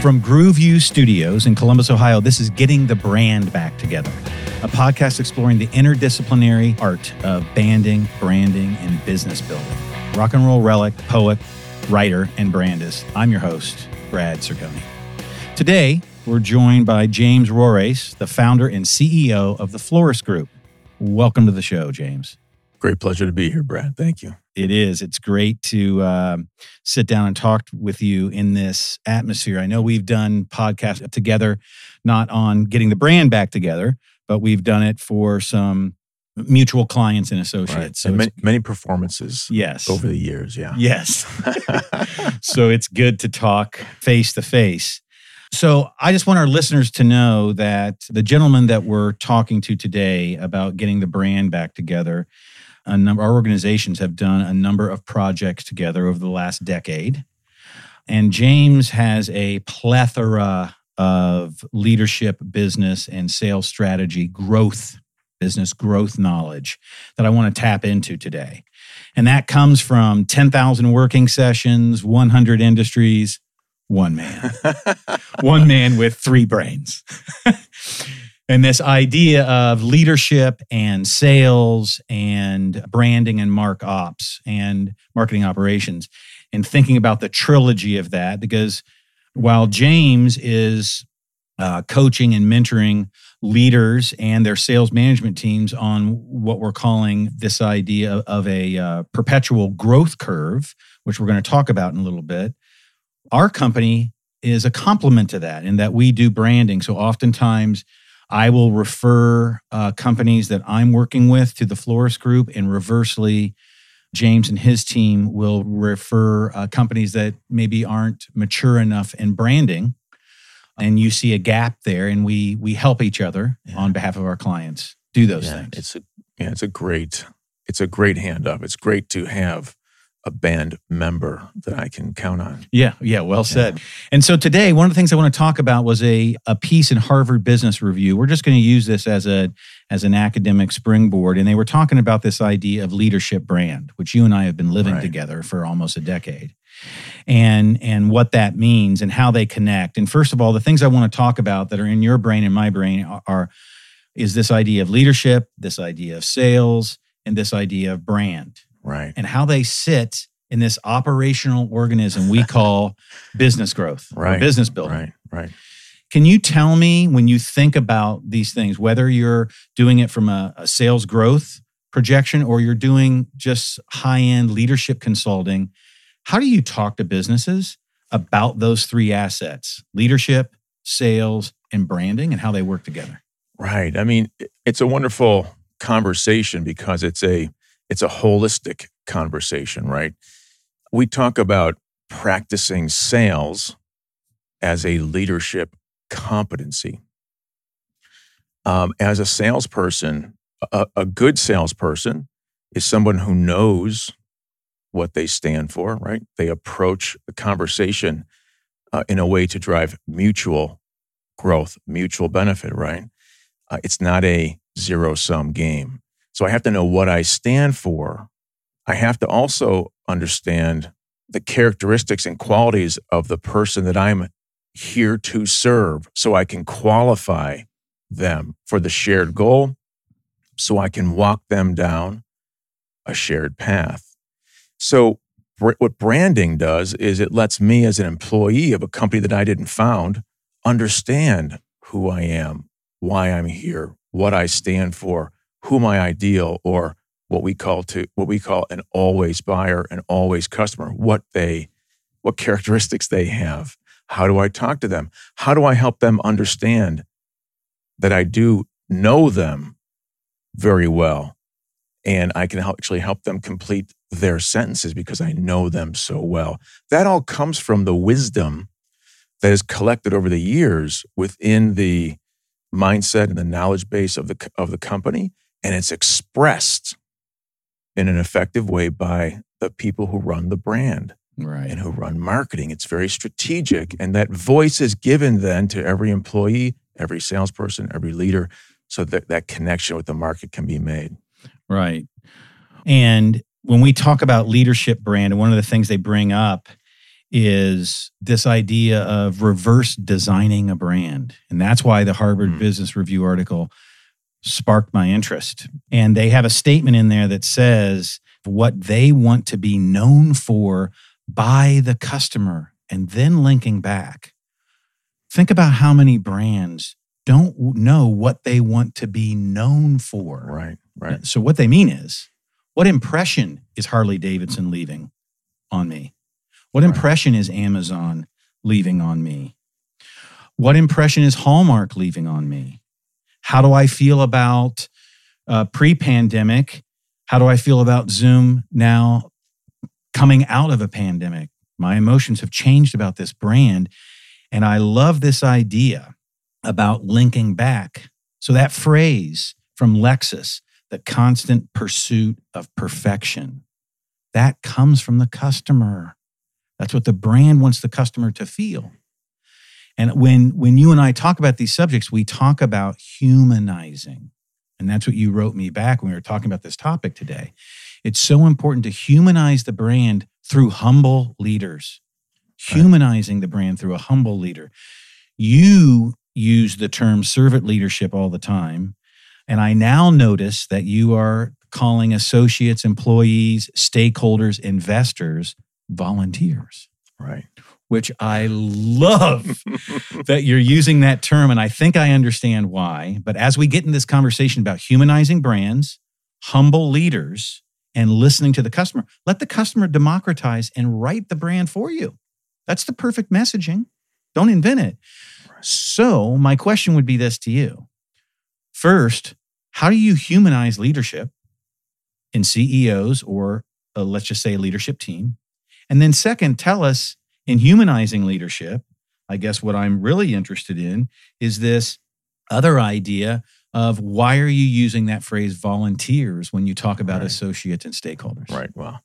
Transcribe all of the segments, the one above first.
From Grooveview Studios in Columbus, Ohio, this is Getting the Brand Back Together, a podcast exploring the interdisciplinary art of banding, branding, and business building. Rock and roll relic, poet, writer, and brandist. I'm your host, Brad Circoni. Today, we're joined by James Rores, the founder and CEO of the Florist Group. Welcome to the show, James. Great pleasure to be here, Brad. Thank you. It is. It's great to uh, sit down and talk with you in this atmosphere. I know we've done podcasts together, not on getting the brand back together, but we've done it for some mutual clients and associates. Right. So and many, many, performances. Yes. Over the years. Yeah. Yes. so it's good to talk face to face. So I just want our listeners to know that the gentleman that we're talking to today about getting the brand back together a number our organizations have done a number of projects together over the last decade. And james has a plethora of leadership business and sales strategy growth business growth knowledge that i want to tap into today. And that comes from 10,000 working sessions 100 industries one man. One man with three brains and this idea of leadership and sales and branding and mark ops and marketing operations and thinking about the trilogy of that because while james is uh, coaching and mentoring leaders and their sales management teams on what we're calling this idea of a uh, perpetual growth curve which we're going to talk about in a little bit our company is a complement to that in that we do branding. So oftentimes I will refer uh, companies that I'm working with to the Florist Group, and reversely, James and his team will refer uh, companies that maybe aren't mature enough in branding, and you see a gap there, and we we help each other yeah. on behalf of our clients do those yeah, things. It's a yeah, it's a great it's a great hand up. It's great to have a band member that I can count on. Yeah, yeah, well said. Yeah. And so today, one of the things I want to talk about was a, a piece in Harvard Business Review. We're just going to use this as a as an academic springboard. And they were talking about this idea of leadership brand, which you and I have been living right. together for almost a decade. And and what that means and how they connect. And first of all, the things I want to talk about that are in your brain and my brain are, are is this idea of leadership, this idea of sales, and this idea of brand right. and how they sit in this operational organism we call business growth right. business building. Right right. Can you tell me when you think about these things whether you're doing it from a, a sales growth projection or you're doing just high-end leadership consulting how do you talk to businesses about those three assets leadership sales and branding and how they work together? Right. I mean it's a wonderful conversation because it's a it's a holistic conversation, right? We talk about practicing sales as a leadership competency. Um, as a salesperson, a, a good salesperson is someone who knows what they stand for, right? They approach the conversation uh, in a way to drive mutual growth, mutual benefit, right? Uh, it's not a zero sum game. So I have to know what I stand for. I have to also understand the characteristics and qualities of the person that I'm here to serve so I can qualify them for the shared goal, so I can walk them down a shared path. So, what branding does is it lets me, as an employee of a company that I didn't found, understand who I am, why I'm here, what I stand for, who my ideal or what we call to what we call an always buyer and always customer what they what characteristics they have. How do i talk to them? How do i help them understand that i do know them very well? And i can help, actually help them complete their sentences because i know them so well. That all comes from the wisdom that is collected over the years within the mindset and the knowledge base of the of the company and it's expressed in an effective way by the people who run the brand right. and who run marketing. It's very strategic. And that voice is given then to every employee, every salesperson, every leader, so that that connection with the market can be made. Right. And when we talk about leadership brand, and one of the things they bring up is this idea of reverse designing a brand. And that's why the Harvard Mm. Business Review article sparked my interest. And they have a statement in there that says what they want to be known for by the customer and then linking back. Think about how many brands don't know what they want to be known for. Right, right. So what they mean is, what impression is Harley Davidson leaving on me? What Right. impression is Amazon leaving on me? What impression is Hallmark leaving on me? How do I feel about uh, pre-pandemic? How do I feel about Zoom now coming out of a pandemic? My emotions have changed about this brand, and I love this idea about linking back. So that phrase from Lexus the constant pursuit of perfection. That comes from the customer. That's what the brand wants the customer to feel. And when, when you and I talk about these subjects, we talk about humanizing. And that's what you wrote me back when we were talking about this topic today. It's so important to humanize the brand through humble leaders, Right. humanizing the brand through a humble leader. You use the term servant leadership all the time. And I now notice that you are calling associates, employees, stakeholders, investors, volunteers, Right. Which I love that you're using that term. And I think I understand why. But as we get in this conversation about humanizing brands, humble leaders, and listening to the customer, let the customer democratize and write the brand for you. That's the perfect messaging. Don't invent it. So, my question would be this to you. First, how do you humanize leadership in CEOs or uh, let's just say a leadership team? And then, second, tell us in humanizing leadership, I guess what I'm really interested in is this other idea of why are you using that phrase volunteers when you talk about Right. associates and stakeholders? Right. Well,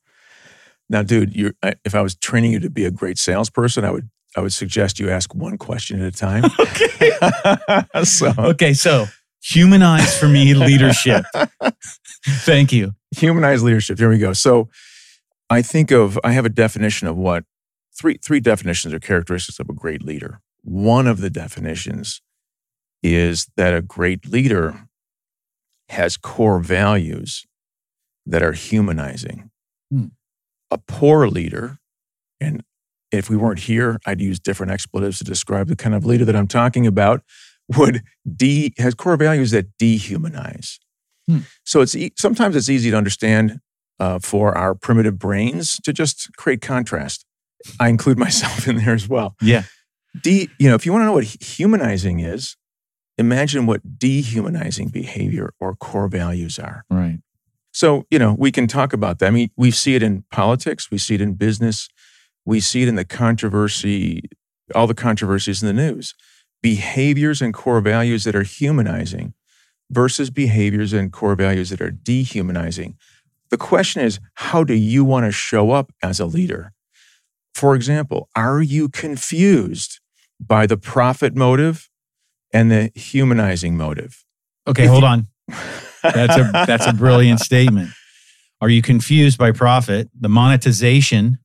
now, dude, you if I was training you to be a great salesperson, I would I would suggest you ask one question at a time. Okay. so Okay, so humanize for me leadership. Thank you. Humanize leadership. Here we go. So I think of I have a definition of what three three definitions or characteristics of a great leader. One of the definitions is that a great leader has core values that are humanizing. Hmm. A poor leader, and if we weren't here, I'd use different expletives to describe the kind of leader that I'm talking about, would de has core values that dehumanize. Hmm. So it's sometimes it's easy to understand uh, for our primitive brains to just create contrast. I include myself in there as well. Yeah. De, you know, if you want to know what humanizing is, imagine what dehumanizing behavior or core values are. Right. So, you know, we can talk about that. I mean, we see it in politics, we see it in business, we see it in the controversy, all the controversies in the news. Behaviors and core values that are humanizing versus behaviors and core values that are dehumanizing. The question is, how do you want to show up as a leader? For example, are you confused by the profit motive and the humanizing motive? Okay, If hold you- on. That's a that's a brilliant statement. Are you confused by profit, the monetization,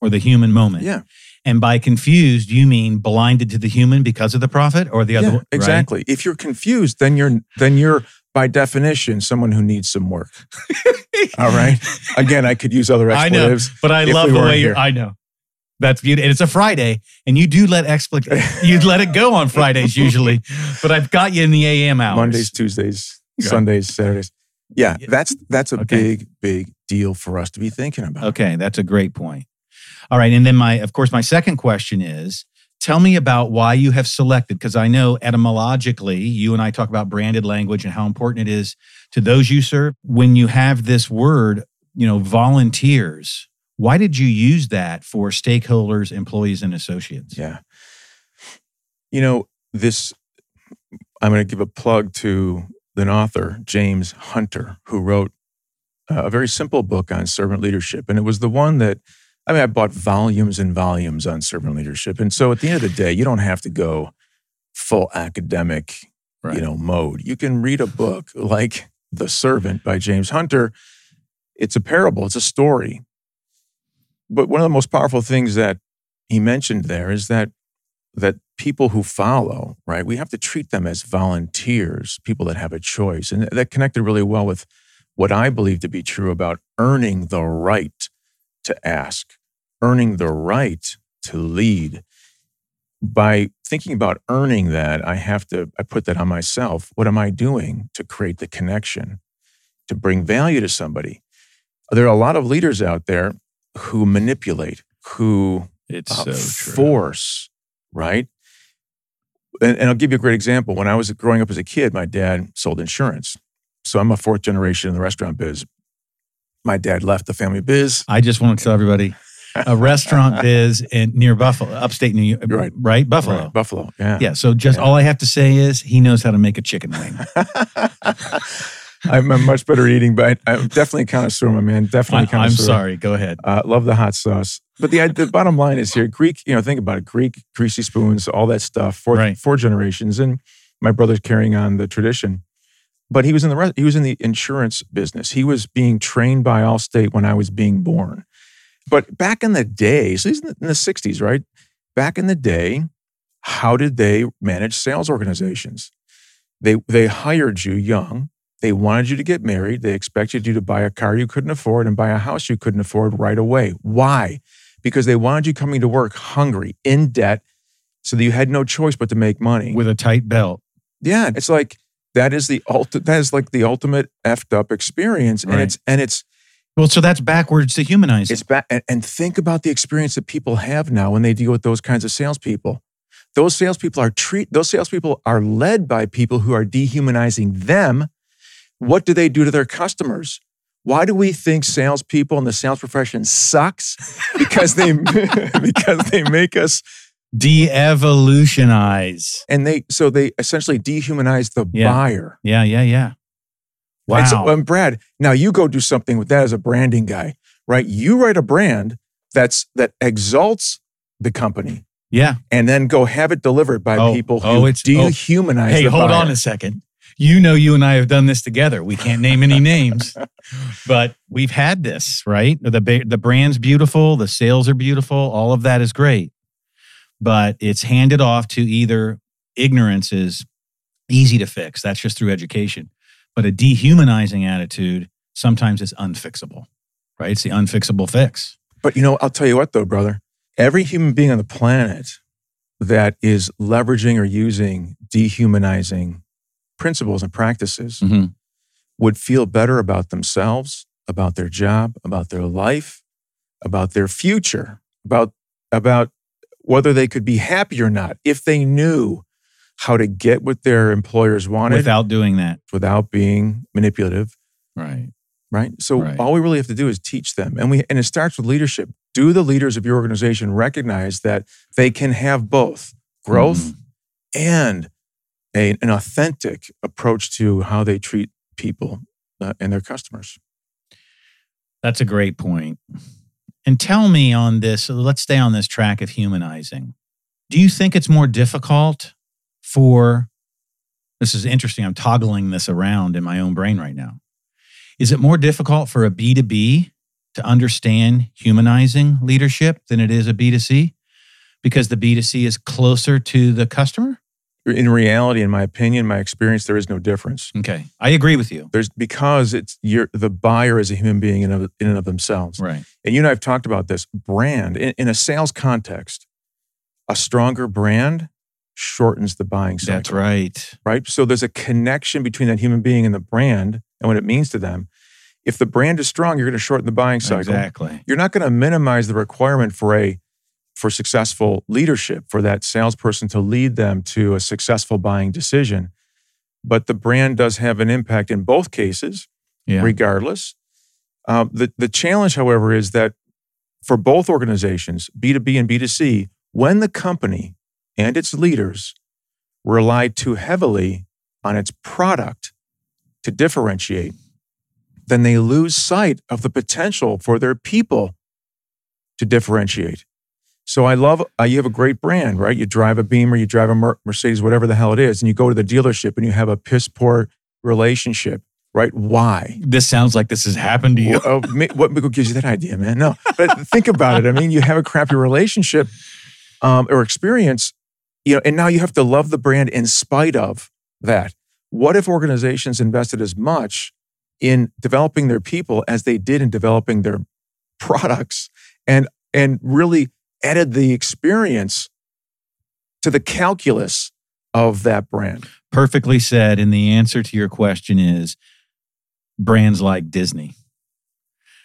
or the human moment? Yeah. And by confused, you mean blinded to the human because of the profit, or the other Yeah, one? right? exactly. If you're confused, then you're then you're by definition someone who needs some work. All right. Again, I could use other I know, expletives. but I love we the way you're. I know. That's beautiful. And it's a Friday, and you do let expli- you let it go on Fridays usually, but I've got you in the AM hours. Mondays, Tuesdays, Yeah. Sundays, Saturdays. Yeah, that's that's a Okay. big, big deal for us to be thinking about. Okay, that's a great point. All right, and then my, of course, my second question is: Tell me about why you have selected, because I know etymologically, you and I talk about branded language and how important it is to those you serve. When you have this word, you know, volunteers. Why did you use that for stakeholders, employees, and associates? Yeah. You know, this, I'm going to give a plug to an author, James Hunter, who wrote uh, a very simple book on servant leadership. And it was the one that, I mean, I bought volumes and volumes on servant leadership. And so at the end of the day, you don't have to go full academic, Right. you know, mode. You can read a book like The Servant by James Hunter. It's a parable, it's a story. But one of the most powerful things that he mentioned there is that that people who follow, right, we have to treat them as volunteers, people that have a choice. And that connected really well with what I believe to be true about earning the right to ask, earning the right to lead. By thinking about earning that, I have to, I put that on myself. What am I doing to create the connection, to bring value to somebody? There are a lot of leaders out there who manipulate, who it's uh, so force, right? And, and I'll give you a great example. When I was growing up as a kid, my dad sold insurance. So I'm a fourth generation in the restaurant biz. My dad left the family biz. I just want to tell everybody a restaurant biz in near Buffalo, upstate New York, right? right? Buffalo, right. Buffalo, yeah, yeah. So just yeah. all I have to say is he knows how to make a chicken wing. I'm, I'm, much better eating, but I, am definitely a connoisseur, my man. Definitely connoisseur. I'm sorry. Go ahead. Uh, love the hot sauce. But the the bottom line is here: Greek. You know, think about it. Greek greasy spoons, all that stuff. Four right. four generations, and my brother's carrying on the tradition. But he was in the he was in the insurance business. He was being trained by Allstate when I was being born. But back in the day, so he's in the 60s, right? Back in the day, how did they manage sales organizations? They they hired you young they wanted you to get married. They expected you to buy a car you couldn't afford and buy a house you couldn't afford right away. Why? Because they wanted you coming to work hungry, in debt, so that you had no choice but to make money with a tight belt. Yeah, it's like that is the ultimate. That is like the ultimate effed up experience, and right. it's and it's. Well, so that's backwards to humanizing. It's back, and, and think about the experience that people have now when they deal with those kinds of salespeople. Those salespeople are treat. Those salespeople are led by people who are dehumanizing them what do they do to their customers? Why do we think salespeople in the sales profession sucks? Because they because they make us de-evolutionize. And they so they essentially dehumanize the yeah. buyer. Yeah, yeah, yeah. Wow. And so, um, Brad, now you go do something with that as a branding guy, right? You write a brand that's that exalts the company. Yeah. And then go have it delivered by oh, people who oh, it's, dehumanize oh. Hey, hold buyer. on a second you know you and I have done this together. We can't name any names, but we've had this, right? The the brand's beautiful, the sales are beautiful, all of that is great. But it's handed off to either ignorance is easy to fix. That's just through education. But a dehumanizing attitude sometimes is unfixable. Right? It's the unfixable fix. But you know, I'll tell you what though, brother. Every human being on the planet that is leveraging or using dehumanizing principles and practices mm-hmm. would feel better about themselves, about their job, about their life, about their future, about about whether they could be happy or not if they knew how to get what their employers wanted without doing that, without being manipulative. Right. Right. So right. all we really have to do is teach them. And we and it starts with leadership. Do the leaders of your organization recognize that they can have both growth mm. and a, an authentic approach to how they treat people uh, and their customers. That's a great point. And tell me on this, let's stay on this track of humanizing. Do you think it's more difficult for, this is interesting, I'm toggling this around in my own brain right now. Is it more difficult for a B2B to understand humanizing leadership than it is a B2C? Because the B2C is closer to the customer? In reality, in my opinion, my experience, there is no difference. Okay, I agree with you. There's because it's you're the buyer is a human being in, of, in and of themselves, right? And you and I have talked about this brand in, in a sales context. A stronger brand shortens the buying cycle. That's right. Right. So there's a connection between that human being and the brand and what it means to them. If the brand is strong, you're going to shorten the buying cycle. Exactly. You're not going to minimize the requirement for a for successful leadership, for that salesperson to lead them to a successful buying decision. But the brand does have an impact in both cases, yeah. regardless. Um, the, the challenge, however, is that for both organizations, B2B and B2C, when the company and its leaders rely too heavily on its product to differentiate, then they lose sight of the potential for their people to differentiate. So I love, uh, you have a great brand, right? You drive a Beamer, you drive a Mer- Mercedes, whatever the hell it is, and you go to the dealership and you have a piss poor relationship, right? Why? This sounds like this has happened to you. oh, what gives you that idea, man? No, but think about it. I mean, you have a crappy relationship. um, or experience, you know, and now you have to love the brand in spite of that. What if organizations invested as much in developing their people as they did in developing their products and and really added the experience to the calculus of that brand? Perfectly said. And the answer to your question is brands like Disney.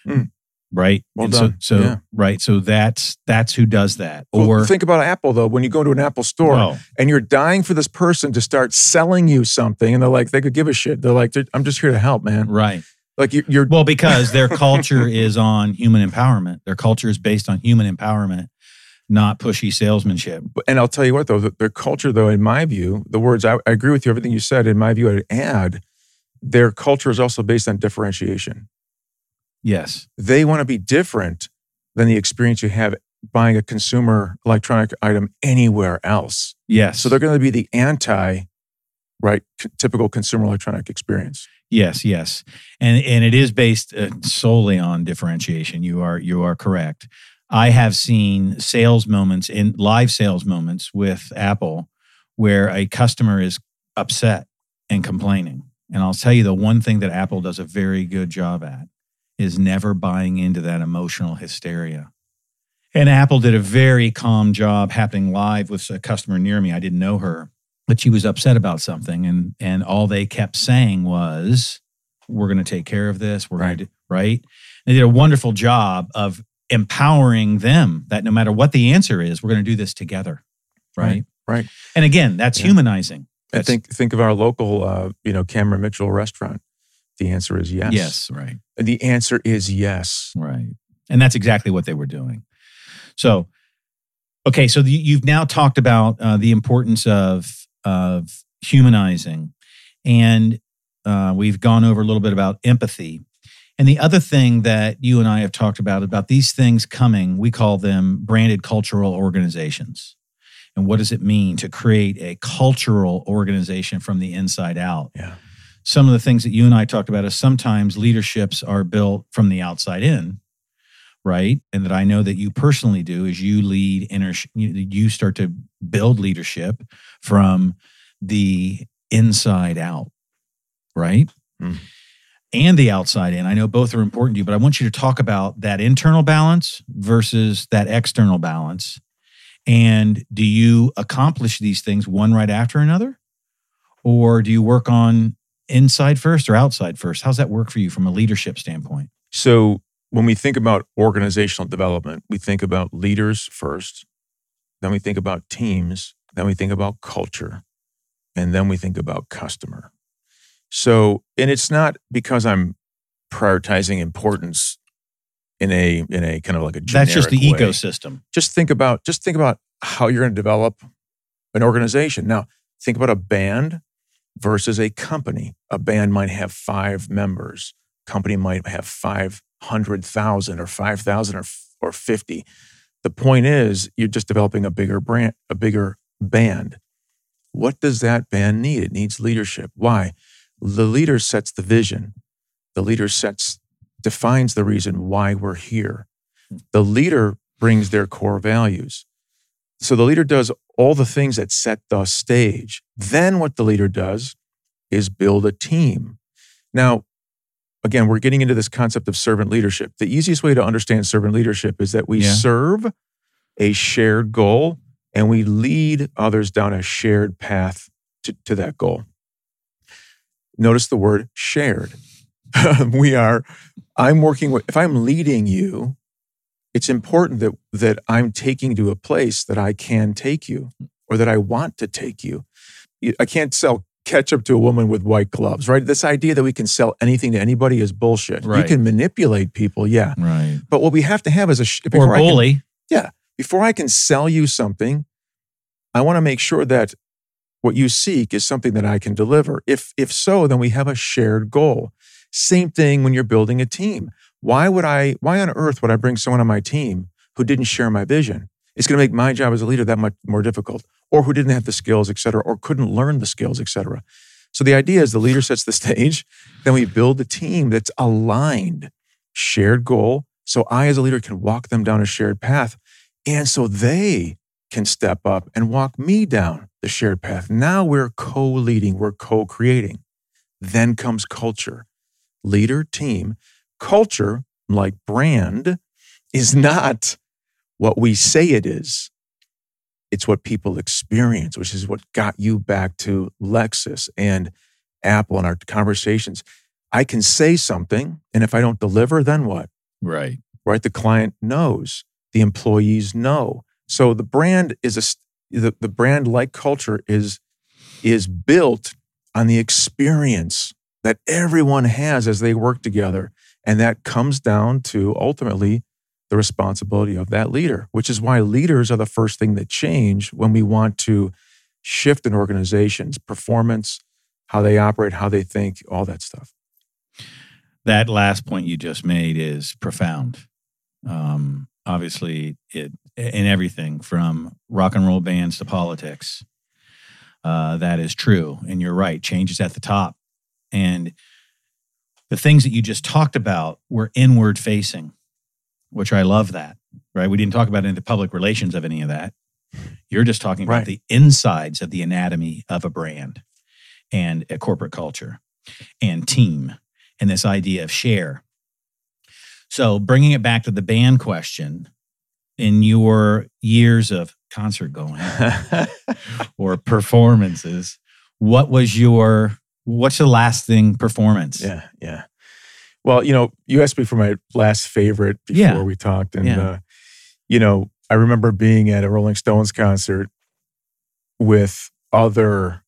Mm. Right. Well And done. So, so Yeah. right. So that's that's who does that. Well, Or think about Apple though. When you go to an Apple store and you're dying for this person to start selling you something, and they're like, they could give a shit. They're like, I'm just here to help, man. right. Like you- you're Well, because their culture is on human empowerment. Their culture is based on human empowerment, not pushy salesmanship. and I'll tell you what though, their culture though, in my view, the words I, I agree with you, everything you said. In my view, I'd add their culture is also based on differentiation. Yes. They want to be different than the experience you have buying a consumer electronic item anywhere else. Yes. So they're going to be the anti, right, c- typical consumer electronic experience. Yes, yes, and and it is based uh, solely on differentiation. You are you are correct. I have seen sales moments in live sales moments with Apple where a customer is upset and complaining. And I'll tell you the one thing that Apple does a very good job at is never buying into that emotional hysteria. And Apple did a very calm job happening live with a customer near me. I didn't know her, but she was upset about something and and all they kept saying was we're going to take care of this we're going to right they did a wonderful job of empowering them that no matter what the answer is we're going to do this together right right. and again that's Yeah. humanizing I think think of our local, uh, you know, Cameron Mitchell restaurant. The answer is yes. yes right The answer is yes. Right. And that's exactly what they were doing. So, okay, so the, you've now talked about uh, the importance of of humanizing, and uh, we've gone over a little bit about empathy. And the other thing that you and I have talked about about these things coming, we call them branded cultural organizations. And what does it mean to create a cultural organization from the inside out? Yeah. some of the things that you and I talked about is sometimes leaderships are built from the outside in, right? And that I know that you personally do is you lead inner, you start to build leadership from the inside out, right? Hmm. And the outside in. I know both are important to you, but I want you to talk about that internal balance versus that external balance. And do you accomplish these things one right after another? Or do you work on inside first or outside first? How's that work for you from a leadership standpoint? So when we think about organizational development, we think about leaders first, then we think about teams, then we think about culture, and then we think about customer. So, and it's not because I'm prioritizing importance in a in a kind of like a That's just the way. ecosystem. just think about just think about how you're going to develop an organization. Now, think about a band versus a company. A band might have five members. Company might have five hundred thousand or five thousand or or fifty. The point is, you're just developing a bigger brand, a bigger band. What does that band need? It needs leadership. Why? The leader sets the vision. The leader sets defines the reason why we're here. The leader brings their core values. So the leader does all the things that set the stage. Then what the leader does is build a team. Now, again, we're getting into this concept of servant leadership. The easiest way to understand servant leadership is that we Yeah. serve a shared goal and we lead others down a shared path to, to that goal. Notice the word shared. we are, I'm working with, if I'm leading you, it's important that that I'm taking you to a place that I can take you or that I want to take you. I can't sell ketchup to a woman with white gloves, right? This idea that we can sell anything to anybody is bullshit. You can manipulate people, yeah. Right. But what we have to have is a sh- Or I can- bully. before I can sell you something, I want to make sure that what you seek is something that I can deliver. If if so, then we have a shared goal. Same thing when you're building a team. Why would I why on earth would I bring someone on my team who didn't share my vision? It's going to make my job as a leader that much more difficult or who didn't have the skills, et cetera, or couldn't learn the skills, et cetera. So the idea is the leader sets the stage, then we build a team that's aligned, shared goal. So I, as a leader, can walk them down a shared path. And so they can step up and walk me down the shared path. Now we're co leading, we're co creating. Then comes culture, leader, team. Culture, like brand, is not what we say it is. It's what people experience, which is what got you back to Lexus and Apple and our conversations. I can say something, and if I don't deliver, then what? Right. Right. The client knows, the employees know. So the brand is a the, the brand like culture is is built on the experience that everyone has as they work together. And that comes down to ultimately the responsibility of that leader, which is why leaders are the first thing that change when we want to shift an organization's performance, how they operate, how they think, all that stuff. That last point you just made is profound. Um, obviously, it in everything from rock and roll bands to politics. Uh, that is true, and you're right. Change is at the top, and the things that you just talked about were inward facing, which I love. That right. We didn't talk about any of the public relations of any of that. You're just talking about right. the insides of the anatomy of a brand and a corporate culture and team and this idea of share. So, bringing it back to the band question, in your years of concert going or performances, what was your what's the lasting performance? Yeah, yeah. Well, you know, you asked me for my last favorite before yeah. we talked, and yeah. uh, you know, I remember being at a Rolling Stones concert with other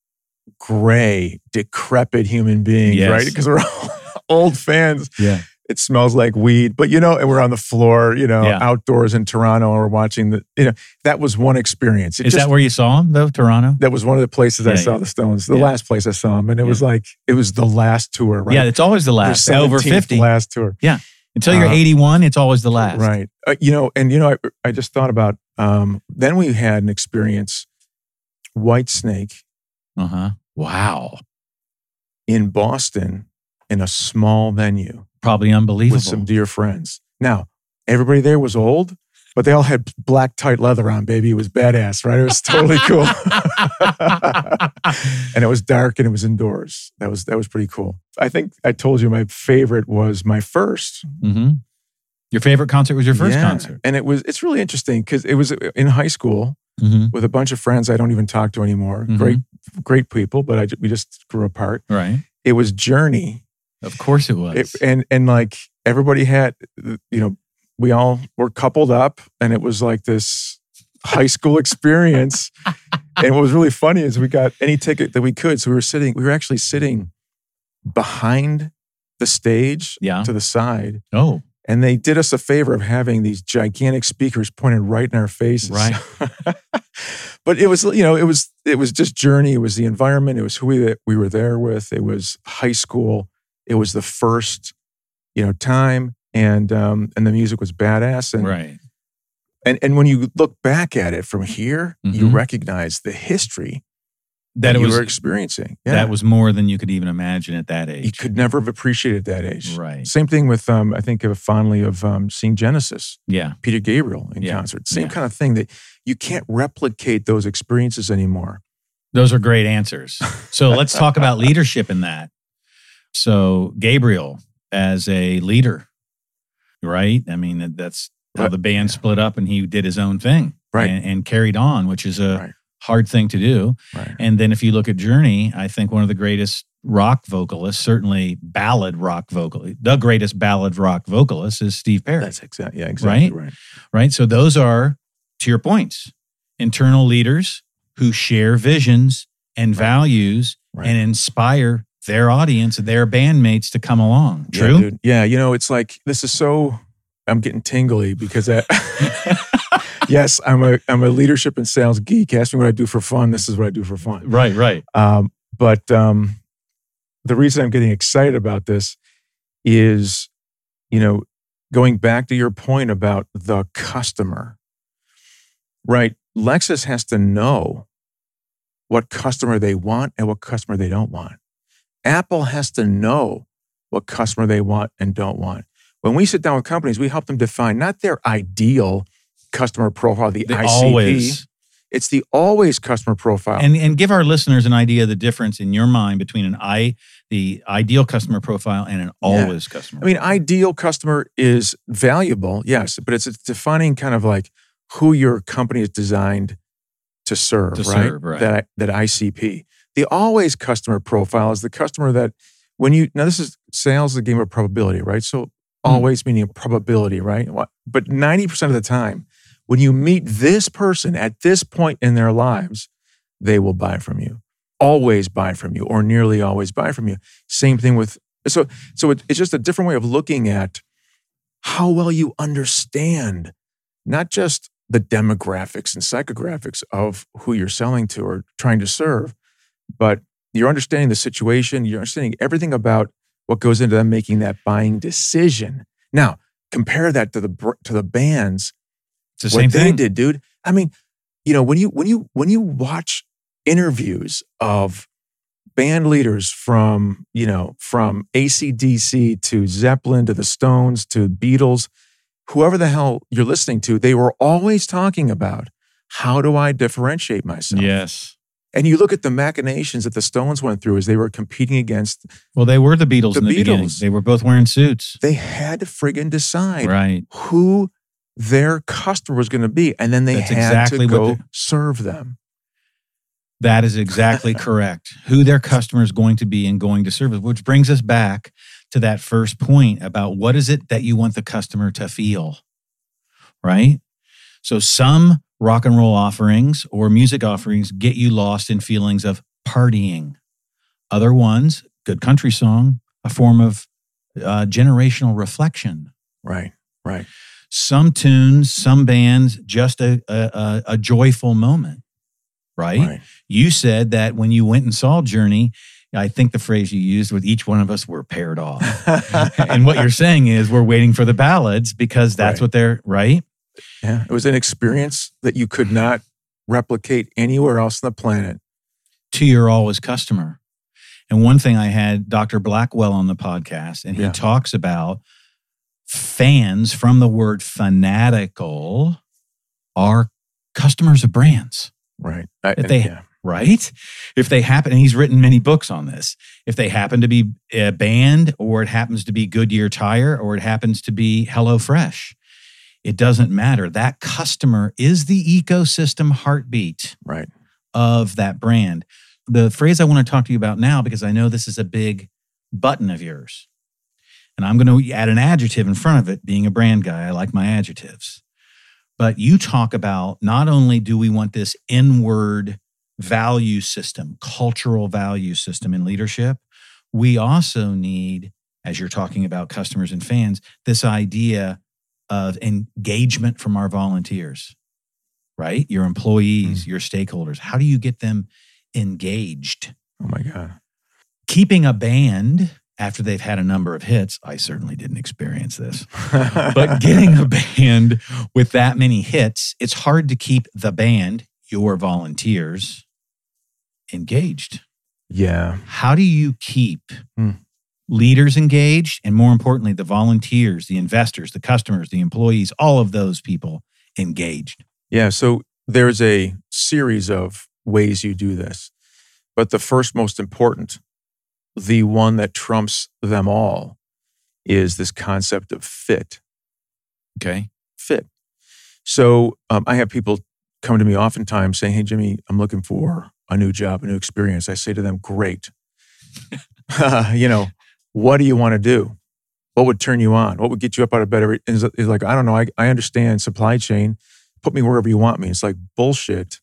gray, decrepit human beings, yes. right? Because we're all old fans. Yeah. It smells like weed, but you know, and we're on the floor, you know, yeah. outdoors in Toronto, and we're watching the, you know, that was one experience. It Is just, that where you saw them though, Toronto? That was one of the places yeah, I saw yeah. the Stones. The last place I saw them, and it was like it was the last tour, right? Yeah, it's always the last. Over fifty, last tour. Yeah, until you're uh, 81, it's always the last. Right. Uh, you know, and you know, I, I just thought about. Um, then we had an experience, Whitesnake. Uh huh. Wow. In Boston, in a small venue. Probably unbelievable. With some dear friends. Now, everybody there was old, but they all had black tight leather on, baby. It was badass, right? It was totally cool. and it was dark and it was indoors. That was that was pretty cool. I think I told you my favorite was my 1st mm-hmm. Your favorite concert was your first yeah. concert, and it was. It's really interesting because it was in high school mm-hmm. with a bunch of friends I don't even talk to anymore. Mm-hmm. Great, great people, but I we just grew apart. Right. It was Journey of course it was. It, and and like everybody had, you know, we all were coupled up, and it was like this high school experience. and what was really funny is we got any ticket that we could. So we were sitting, we were actually sitting behind the stage yeah. to the side. Oh. And they did us a favor of having these gigantic speakers pointed right in our faces. Right. but it was, you know, it was it was just journey. It was the environment. It was who we we were there with. It was high school. It was the first, you know, time, and um, and the music was badass. And right. And and when you look back at it from here, mm-hmm. you recognize the history that, that it you was, were experiencing. Yeah. That was more than you could even imagine at that age. You could never have appreciated that age. Right. Same thing with um, I think of fondly of um, seeing Genesis. Yeah. Peter Gabriel in yeah. concert. Same yeah. kind of thing that you can't replicate those experiences anymore. Those are great answers. So let's talk about leadership in that. So Gabriel as a leader, right? I mean, that's how the band split up and he did his own thing right. and, and carried on, which is a right. hard thing to do. Right. And then if you look at Journey, I think one of the greatest rock vocalists, certainly ballad rock vocal, the greatest ballad rock vocalist is Steve Perry. That's exactly, yeah, exactly right. Right. right? So those are, to your points, internal leaders who share visions and values and inspire their audience, their bandmates to come along. True? Yeah, yeah, you know, it's like this is so I'm getting tingly because I, yes, I'm a I'm a leadership and sales geek. Ask me what I do for fun. This is what I do for fun. Right, right. Um, but um, the reason I'm getting excited about this is, you know, going back to your point about the customer. Right, Lexus has to know what customer they want and what customer they don't want. Apple has to know what customer they want and don't want. When we sit down with companies, we help them define not their ideal customer profile, the ICP. Always. it's the always customer profile. And and give our listeners an idea of the difference in your mind between an I the ideal customer profile and an always customer. I mean, profile. ideal customer is valuable, yes, but it's, it's defining kind of like who your company is designed to serve, To right? serve, right. That that ICP. The always customer profile is the customer that when you now this is sales is a game of probability, right? So Hmm. always meaning a probability, right? But ninety percent of the time, when you meet this person at this point in their lives, they will buy from you. Always buy from you, or nearly always buy from you. Same thing with so so it, it's just a different way of looking at how well you understand not just the demographics and psychographics of who you're selling to or trying to serve, but you're understanding the situation, you're understanding everything about what goes into them making that buying decision. Now, compare that to the to the bands it's the what same they thing. did, dude. I mean, you know, when you when you when you watch interviews of band leaders from, you know, from ACDC to Zeppelin to the Stones to Beatles, whoever the hell you're listening to, they were always talking about how do I differentiate myself? Yes. And you look at the machinations that the Stones went through as they were competing against, Well, they were the Beatles The in the beginning. Beatles. They were both wearing suits. they had to friggin' decide Right. who their customer was going to be. And then they That's had exactly to go serve them. That is exactly correct. Who their customer is going to be and going to service, which brings us back to that first point about what is it that you want the customer to feel, right? So some rock and roll offerings or music offerings get you lost in feelings of partying. Other ones, good country song, a form of uh, generational reflection. Right, right. Some tunes, some bands, just a, a, a, joyful moment, right? Right. You said that when you went and saw Journey, I think the phrase you used with each one of us were paired off. and what you're saying is we're waiting for the ballads because that's Right. what they're right. Yeah, it was an experience that you could not replicate anywhere else on the planet. To your always customer. And one thing I had Dr. Blackwell on the podcast, and he Yeah. talks about fans from the word fanatical are customers of brands. Right. I, That they- yeah. right? If they happen, and he's written many books on this, if they happen to be eh, a band or it happens to be Goodyear Tire or it happens to be HelloFresh, it doesn't matter. That customer is the ecosystem heartbeat Right. of that brand. The phrase I want to talk to you about now, because I know this is a big button of yours, and I'm going to add an adjective in front of it, being a brand guy, I like my adjectives. But you talk about not only do we want this inward value system, cultural value system in leadership, we also need, as you're talking about customers and fans, this idea of engagement from our volunteers, right? Your employees, your stakeholders. How do you get them engaged? Oh my God. Keeping a band after they've had a number of hits, I certainly didn't experience this but getting a band with that many hits, it's hard to keep the band, your volunteers, engaged. yeah. How do you keep Hmm. Leaders engaged? And more importantly, the volunteers, the investors, the customers, the employees, all of those people engaged? Yeah. So there's a series of ways you do this. But the first most important, the one that trumps them all, is this concept of fit. Okay. Fit. So um, I have people come to me oftentimes saying, Hey, Jimmy, I'm looking for a new job, a new experience. I say to them, Great. you know, what do you want to do? What would turn you on? What would get you up out of bed? Every, it's like, I don't know. I, I understand supply chain. Put me wherever you want me. It's like bullshit,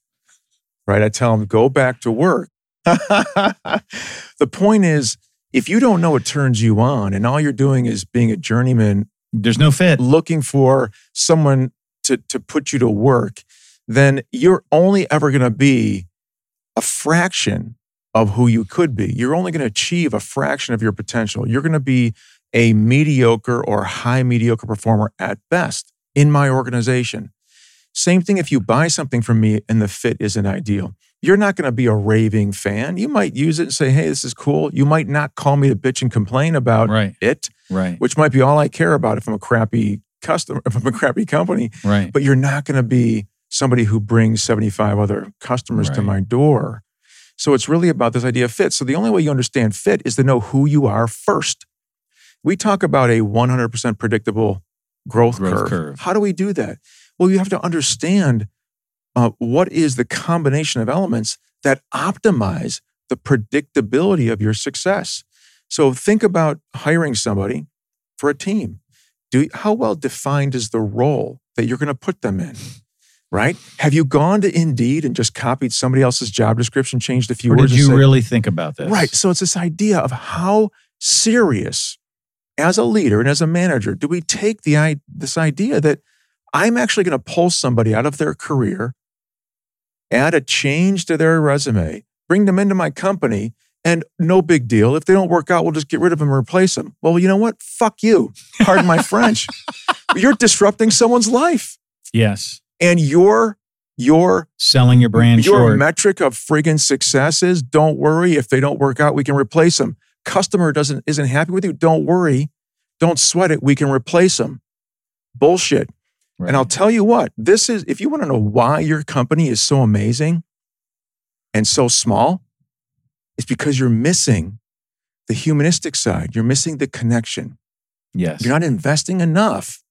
right? I tell them, go back to work. the point is, if you don't know what turns you on and all you're doing is being a journeyman There's no fit. looking for someone to, to put you to work, then you're only ever going to be a fraction of who you could be. You're only going to achieve a fraction of your potential. You're going to be a mediocre or high mediocre performer at best in my organization. Same thing if you buy something from me and the fit isn't ideal. You're not going to be a raving fan. You might use it and say, hey, this is cool. You might not call me to bitch and complain about Right. it Right. which might be all I care about if I'm a crappy customer, if I'm a crappy company, Right. but you're not going to be somebody who brings 75 other customers to my door. So it's really about this idea of fit. So the only way you understand fit is to know who you are first. We talk about a 100% predictable growth, Growth curve. curve. How do we do that? Well, you have to understand uh, what is the combination of elements that optimize the predictability of your success. So think about hiring somebody for a team. Do how well defined is the role that you're going to put them in? Right? Have you gone to Indeed and just copied somebody else's job description, changed a few Or words? did you said- really think about this? Right. So it's this idea of how serious, as a leader and as a manager, do we take the i- this idea that I'm actually going to pull somebody out of their career, add a change to their resume, bring them into my company, and no big deal. If they don't work out, we'll just get rid of them and replace them. Well, you know what? Fuck you. Pardon my French. You're disrupting someone's life, Yes. And your your Selling your brand your short. metric of friggin' success is don't worry. If they don't work out we can replace them customer doesn't isn't happy with you don't worry. Don't sweat it we can replace them bullshit. And i'll tell you what this is if you want to know why your company is so amazing and so small it's because you're missing the humanistic side. You're missing the connection. Yes. you're not investing enough.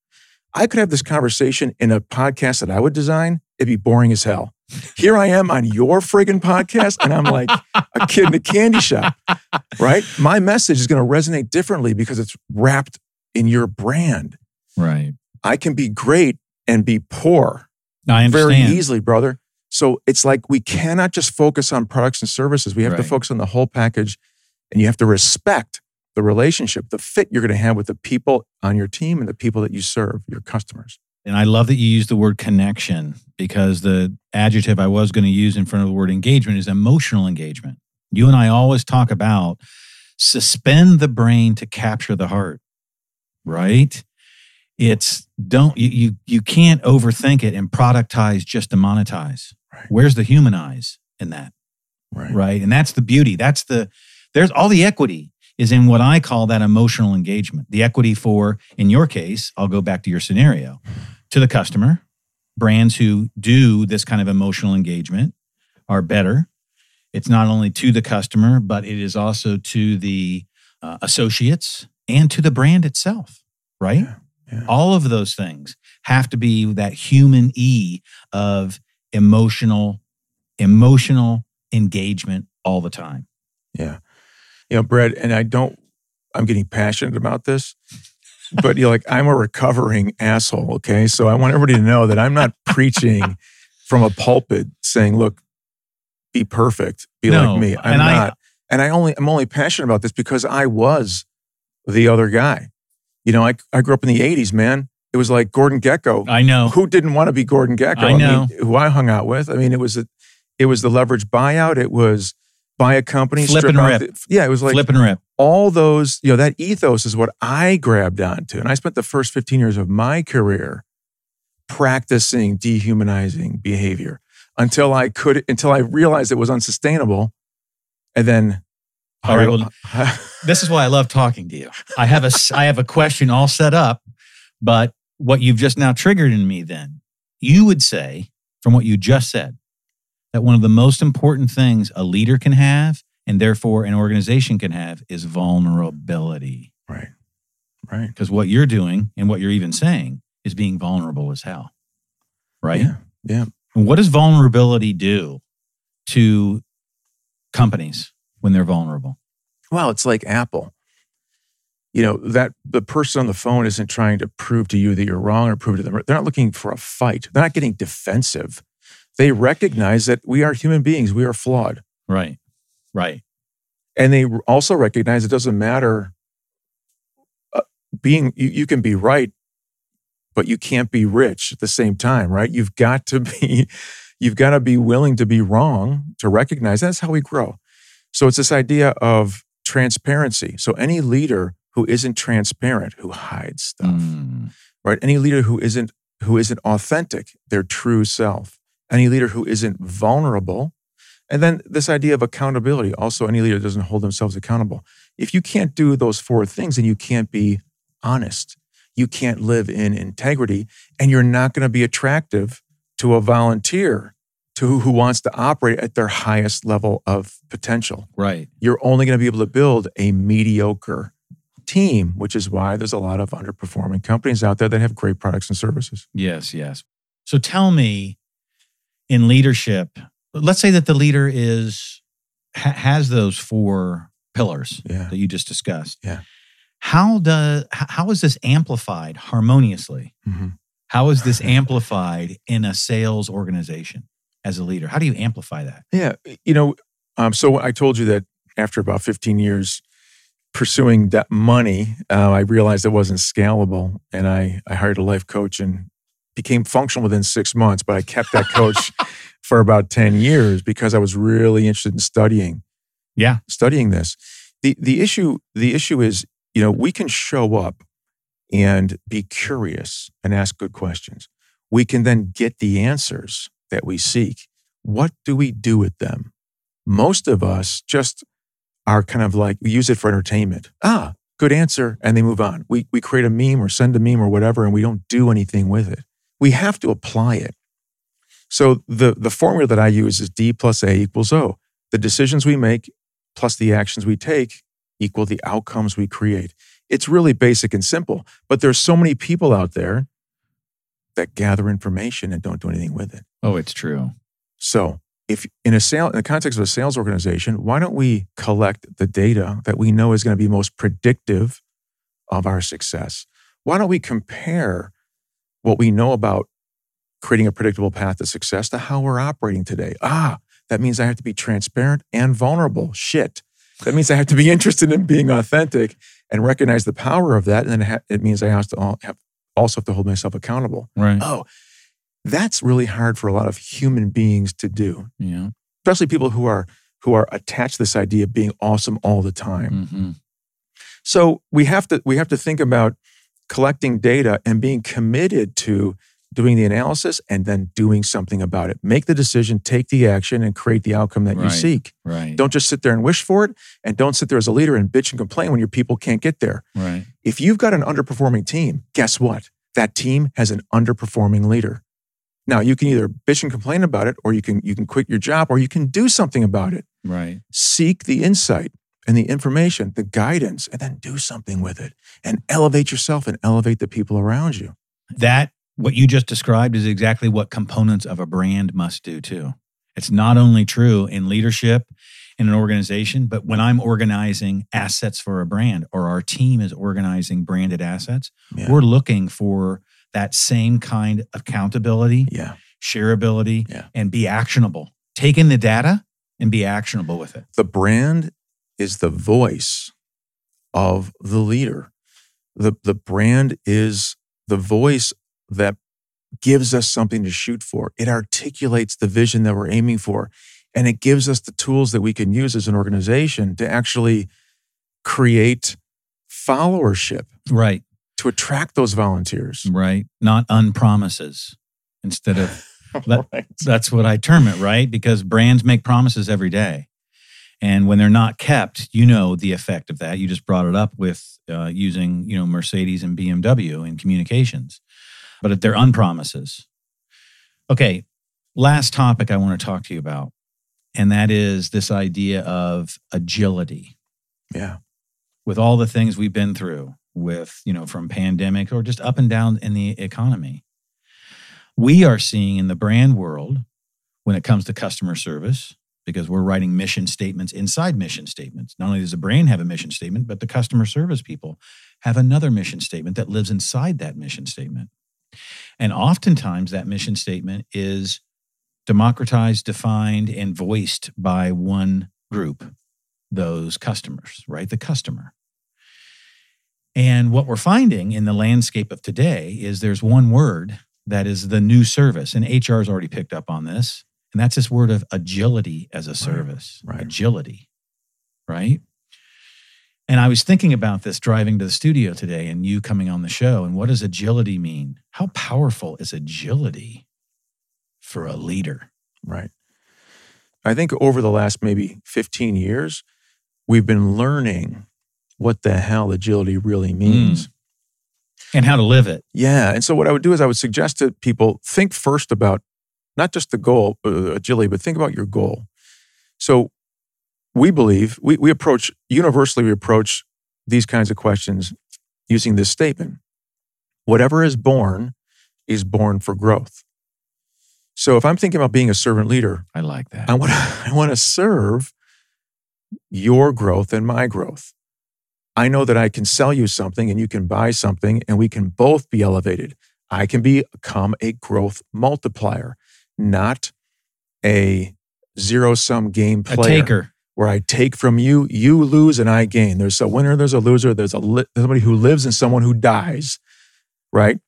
I could have this conversation in a podcast that I would design. It'd be boring as hell. Here I am on your friggin' podcast, and I'm like a kid in a candy shop, right? My message is going to resonate differently because it's wrapped in your brand. right. I can be great and be poor I understand. very easily, brother. So it's like we cannot just focus on products and services. We have to focus on the whole package and you have to respect the relationship, the fit you're going to have with the people on your team and the people that you serve, your customers. And I love that you use the word connection because the adjective I was going to use in front of the word engagement is emotional engagement. You and I always talk about suspend the brain to capture the heart, right? It's don't you you, you can't overthink it and productize just to monetize. Right. Where's the humanize in that? Right. right and that's the beauty that's the there's all the equity is in what i call that emotional engagement the equity for in your case i'll go back to your scenario to the customer brands who do this kind of emotional engagement are better it's not only to the customer but it is also to the uh, associates and to the brand itself right Yeah, yeah. all of those things have to be that human e of emotional emotional engagement all the time Yeah. You know, Brett, and I don't, I'm getting passionate about this, but you're like, I'm a recovering asshole. Okay. So I want everybody to know that I'm not preaching from a pulpit saying, look, be perfect, be No, like me. I'm and I- not. and I only, I'm only passionate about this because I was the other guy. You know, I, I grew up in the 80s, man. It was like Gordon Gekko. i know Who didn't want to be Gordon Gekko? I know. mean, who I hung out with. I mean, it was a, it was the leverage buyout. It was buy a company, Flip strip and rip. the- yeah, it was like flip and rip all those. You know, that ethos is what I grabbed onto, and I spent the first fifteen years of my career practicing dehumanizing behavior until I could, until I realized it was unsustainable, and then. All right, well, this is why I love talking to you. I have a I have a question all set up, but what you've just now triggered in me then, you would say from what you just said that one of the most important things a leader can have and therefore an organization can have is vulnerability. right, right, Because what you're doing and what you're even saying is being vulnerable as hell. Right? yeah, yeah. And what does vulnerability do to companies when they're vulnerable? Well, it's like Apple. You know, that the person on the phone isn't trying to prove to you that you're wrong or prove to them. They're not looking for a fight. They're not getting defensive. They recognize that we are human beings, we are flawed. Right. Right. And they also recognize it doesn't matter uh, being, you, you can be right, but you can't be rich at the same time, right? You've got to be, you've got to be willing to be wrong to recognize that's how we grow. So it's this idea of transparency. So any leader who isn't transparent, who hides stuff, Mm. right? Any leader who isn't who isn't authentic, their true self. Any leader who isn't vulnerable, and then this idea of accountability. Also, any leader doesn't hold themselves accountable. If you can't do those four things, then you can't be honest. You can't live in integrity, and you're not going to be attractive to a volunteer to who wants to operate at their highest level of potential. Right. You're only going to be able to build a mediocre team, which is why there's a lot of underperforming companies out there that have great products and services. Yes, yes. So tell me in leadership, let's say that the leader is ha- has those four pillars Yeah. that you just discussed. Yeah. How does how is this amplified harmoniously? Mhm. How is this amplified in a sales organization as a leader? How do you amplify that? Yeah, you know, um, so I told you that after about 15 years pursuing that money, uh, I realized it wasn't scalable, and I I hired a life coach and became functional within six months. But I kept that coach for about 10 years because I was really interested in studying. Yeah. studying this. the the issue The issue is, you know, we can show up and be curious and ask good questions. We can then get the answers that we seek. What do we do with them? Most of us just are kind of like, we use it for entertainment. Ah, good answer. And they move on. We, we create a meme or send a meme or whatever, and we don't do anything with it. We have to apply it. So the, the formula that I use is D plus A equals O. The decisions we make plus the actions we take equal the outcomes we create. It's really basic and simple, but there's so many people out there that gather information and don't do anything with it. Oh, it's true. So, if in a sale in the context of a sales organization, why don't we collect the data that we know is going to be most predictive of our success? Why don't we compare what we know about creating a predictable path to success to how we're operating today? Ah, that means I have to be transparent and vulnerable. Shit. That means I have to be interested in being authentic and recognize the power of that. And then it, ha- it means I have to all have, also have to hold myself accountable. Right. Oh, that's really hard for a lot of human beings to do, Yeah. especially people who are who are attached to this idea of being awesome all the time. hmm So we have to we have to think about collecting data and being committed to doing the analysis and then doing something about it. Make the decision, take the action, and create the outcome that you seek. Right. Don't just sit there and wish for it, and don't sit there as a leader and bitch and complain when your people can't get there. Right. If you've got an underperforming team, guess what? That team has an underperforming leader. Now you can either bitch and complain about it, or you can you can quit your job, or you can do something about it. Right. Seek the insight and the information, the guidance, and then do something with it. And elevate yourself and elevate the people around you. That what you just described is exactly what components of a brand must do too. It's not only true in leadership in an organization, but when I'm organizing assets for a brand or our team is organizing branded assets, Yeah. we're looking for that same kind of accountability, yeah. shareability, Yeah. and be actionable. Take in the data and be actionable with it. The brand is the voice of the leader. The, the brand is the voice that gives us something to shoot for. It articulates the vision that we're aiming for. And it gives us the tools that we can use as an organization to actually create followership, Right. to attract those volunteers. Right. Not unpromises instead of Let- Right. That's what I term it, right? Because brands make promises every day. And when they're not kept, you know the effect of that. You just brought it up with uh, using, you know, Mercedes and BMW in communications, but they're unpromises. Okay, last topic I want to talk to you about, and that is this idea of agility. Yeah. With all the things we've been through, with you know, from pandemic or just up and down in the economy, we are seeing in the brand world when it comes to customer service because we're writing mission statements inside mission statements. Not only does the brand have a mission statement, but the customer service people have another mission statement that lives inside that mission statement. And oftentimes that mission statement is democratized, defined, and voiced by one group, those customers, right? The customer. And what we're finding in the landscape of today is there's one word that is the new service, and HR has already picked up on this, and that's this word of agility as a service. right. Agility, right? And I was thinking about this driving to the studio today and you coming on the show. And what does agility mean? How powerful is agility for a leader? Right. I think over the last maybe 15 years, we've been learning what the hell agility really hmm. means. And how to live it. Yeah. And so what I would do is I would suggest to people think first about not just the goal, uh, agility, but think about your goal. So we believe, we, we approach, universally, we approach these kinds of questions using this statement whatever is born is born for growth. So if I'm thinking about being a servant leader, I like that. I want to, I want to serve your growth and my growth. I know that I can sell you something and you can buy something and we can both be elevated. I can become a growth multiplier, not a zero sum game player. A taker. Where I take from you, you lose and I gain. There's a winner, there's a loser, there's a li- somebody who lives and someone who dies, right?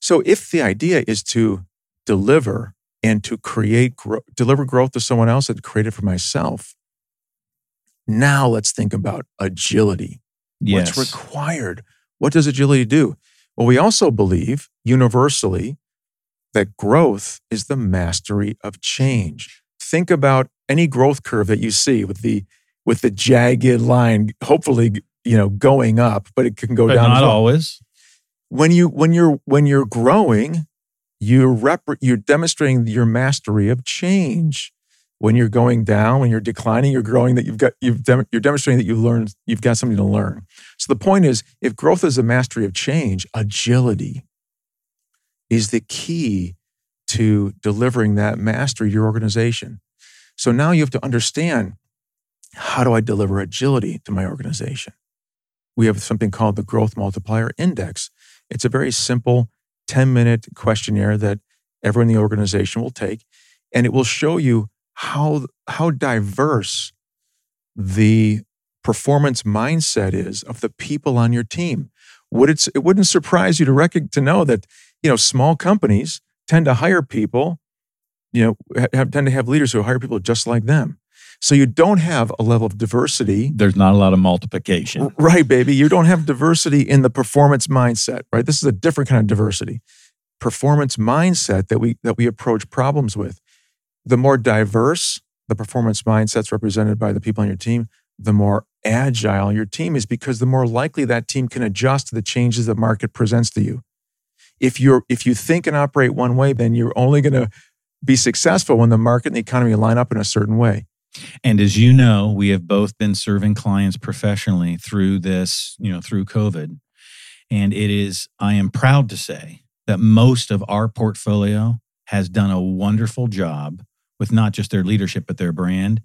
So if the idea is to deliver and to create, gro- deliver growth to someone else and create it for myself, now let's think about agility. Yes. What's required? What does agility do? Well, we also believe universally that growth is the mastery of change. Think about any growth curve that you see with the with the jagged line, hopefully, you know, going up, but it can go but down. Not always. When you when you're when you're growing, you're rep- you're demonstrating your mastery of change when you're going down, when you're declining, you're growing. That you've got you've dem- you're demonstrating that you learned you've got something to learn. So the point is, if growth is a mastery of change, agility is the key to delivering that mastery to your organization. So now you have to understand how do I deliver agility to my organization? We have something called the Growth Multiplier Index. It's a very simple 10 minute questionnaire that everyone in the organization will take, and it will show you how, how diverse the performance mindset is of the people on your team. Would it, it wouldn't surprise you to, rec- to know that you know small companies tend to hire people, you know, have, tend to have leaders who hire people just like them. So you don't have a level of diversity. There's not a lot of multiplication. Right, baby. You don't have diversity in the performance mindset, right? This is a different kind of diversity. Performance mindset that we that we approach problems with the more diverse the performance mindset's represented by the people on your team, the more agile your team is because the more likely that team can adjust to the changes the market presents to you. If you're if you think and operate one way, then you're only going to be successful when the market and the economy line up in a certain way. And as you know, we have both been serving clients professionally through this, you know, through COVID. And it is, I am proud to say that most of our portfolio has done a wonderful job with not just their leadership, but their brand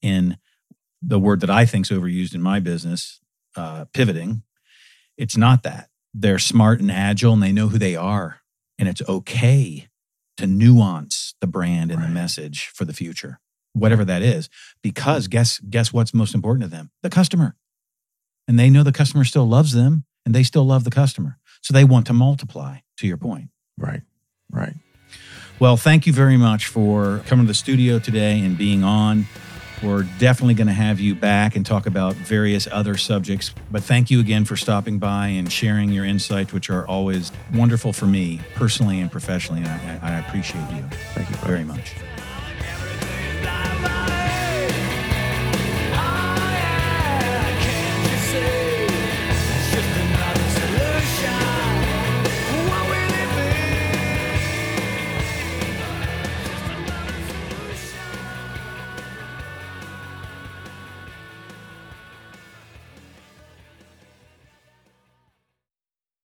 in the word that I think is overused in my business, uh, pivoting. It's not that. They're smart and agile and they know who they are. And it's okay to nuance the brand and Right. the message for the future, whatever that is. Because guess guess what's most important to them? The customer. And they know the customer still loves them and they still love the customer. So they want to multiply, to your point. Right. Right. Well, thank you very much for coming to the studio today and being on. We're definitely going to have you back and talk about various other subjects. But thank you again for stopping by and sharing your insights, which are always wonderful for me personally and professionally. And I, I appreciate you. Thank you very much.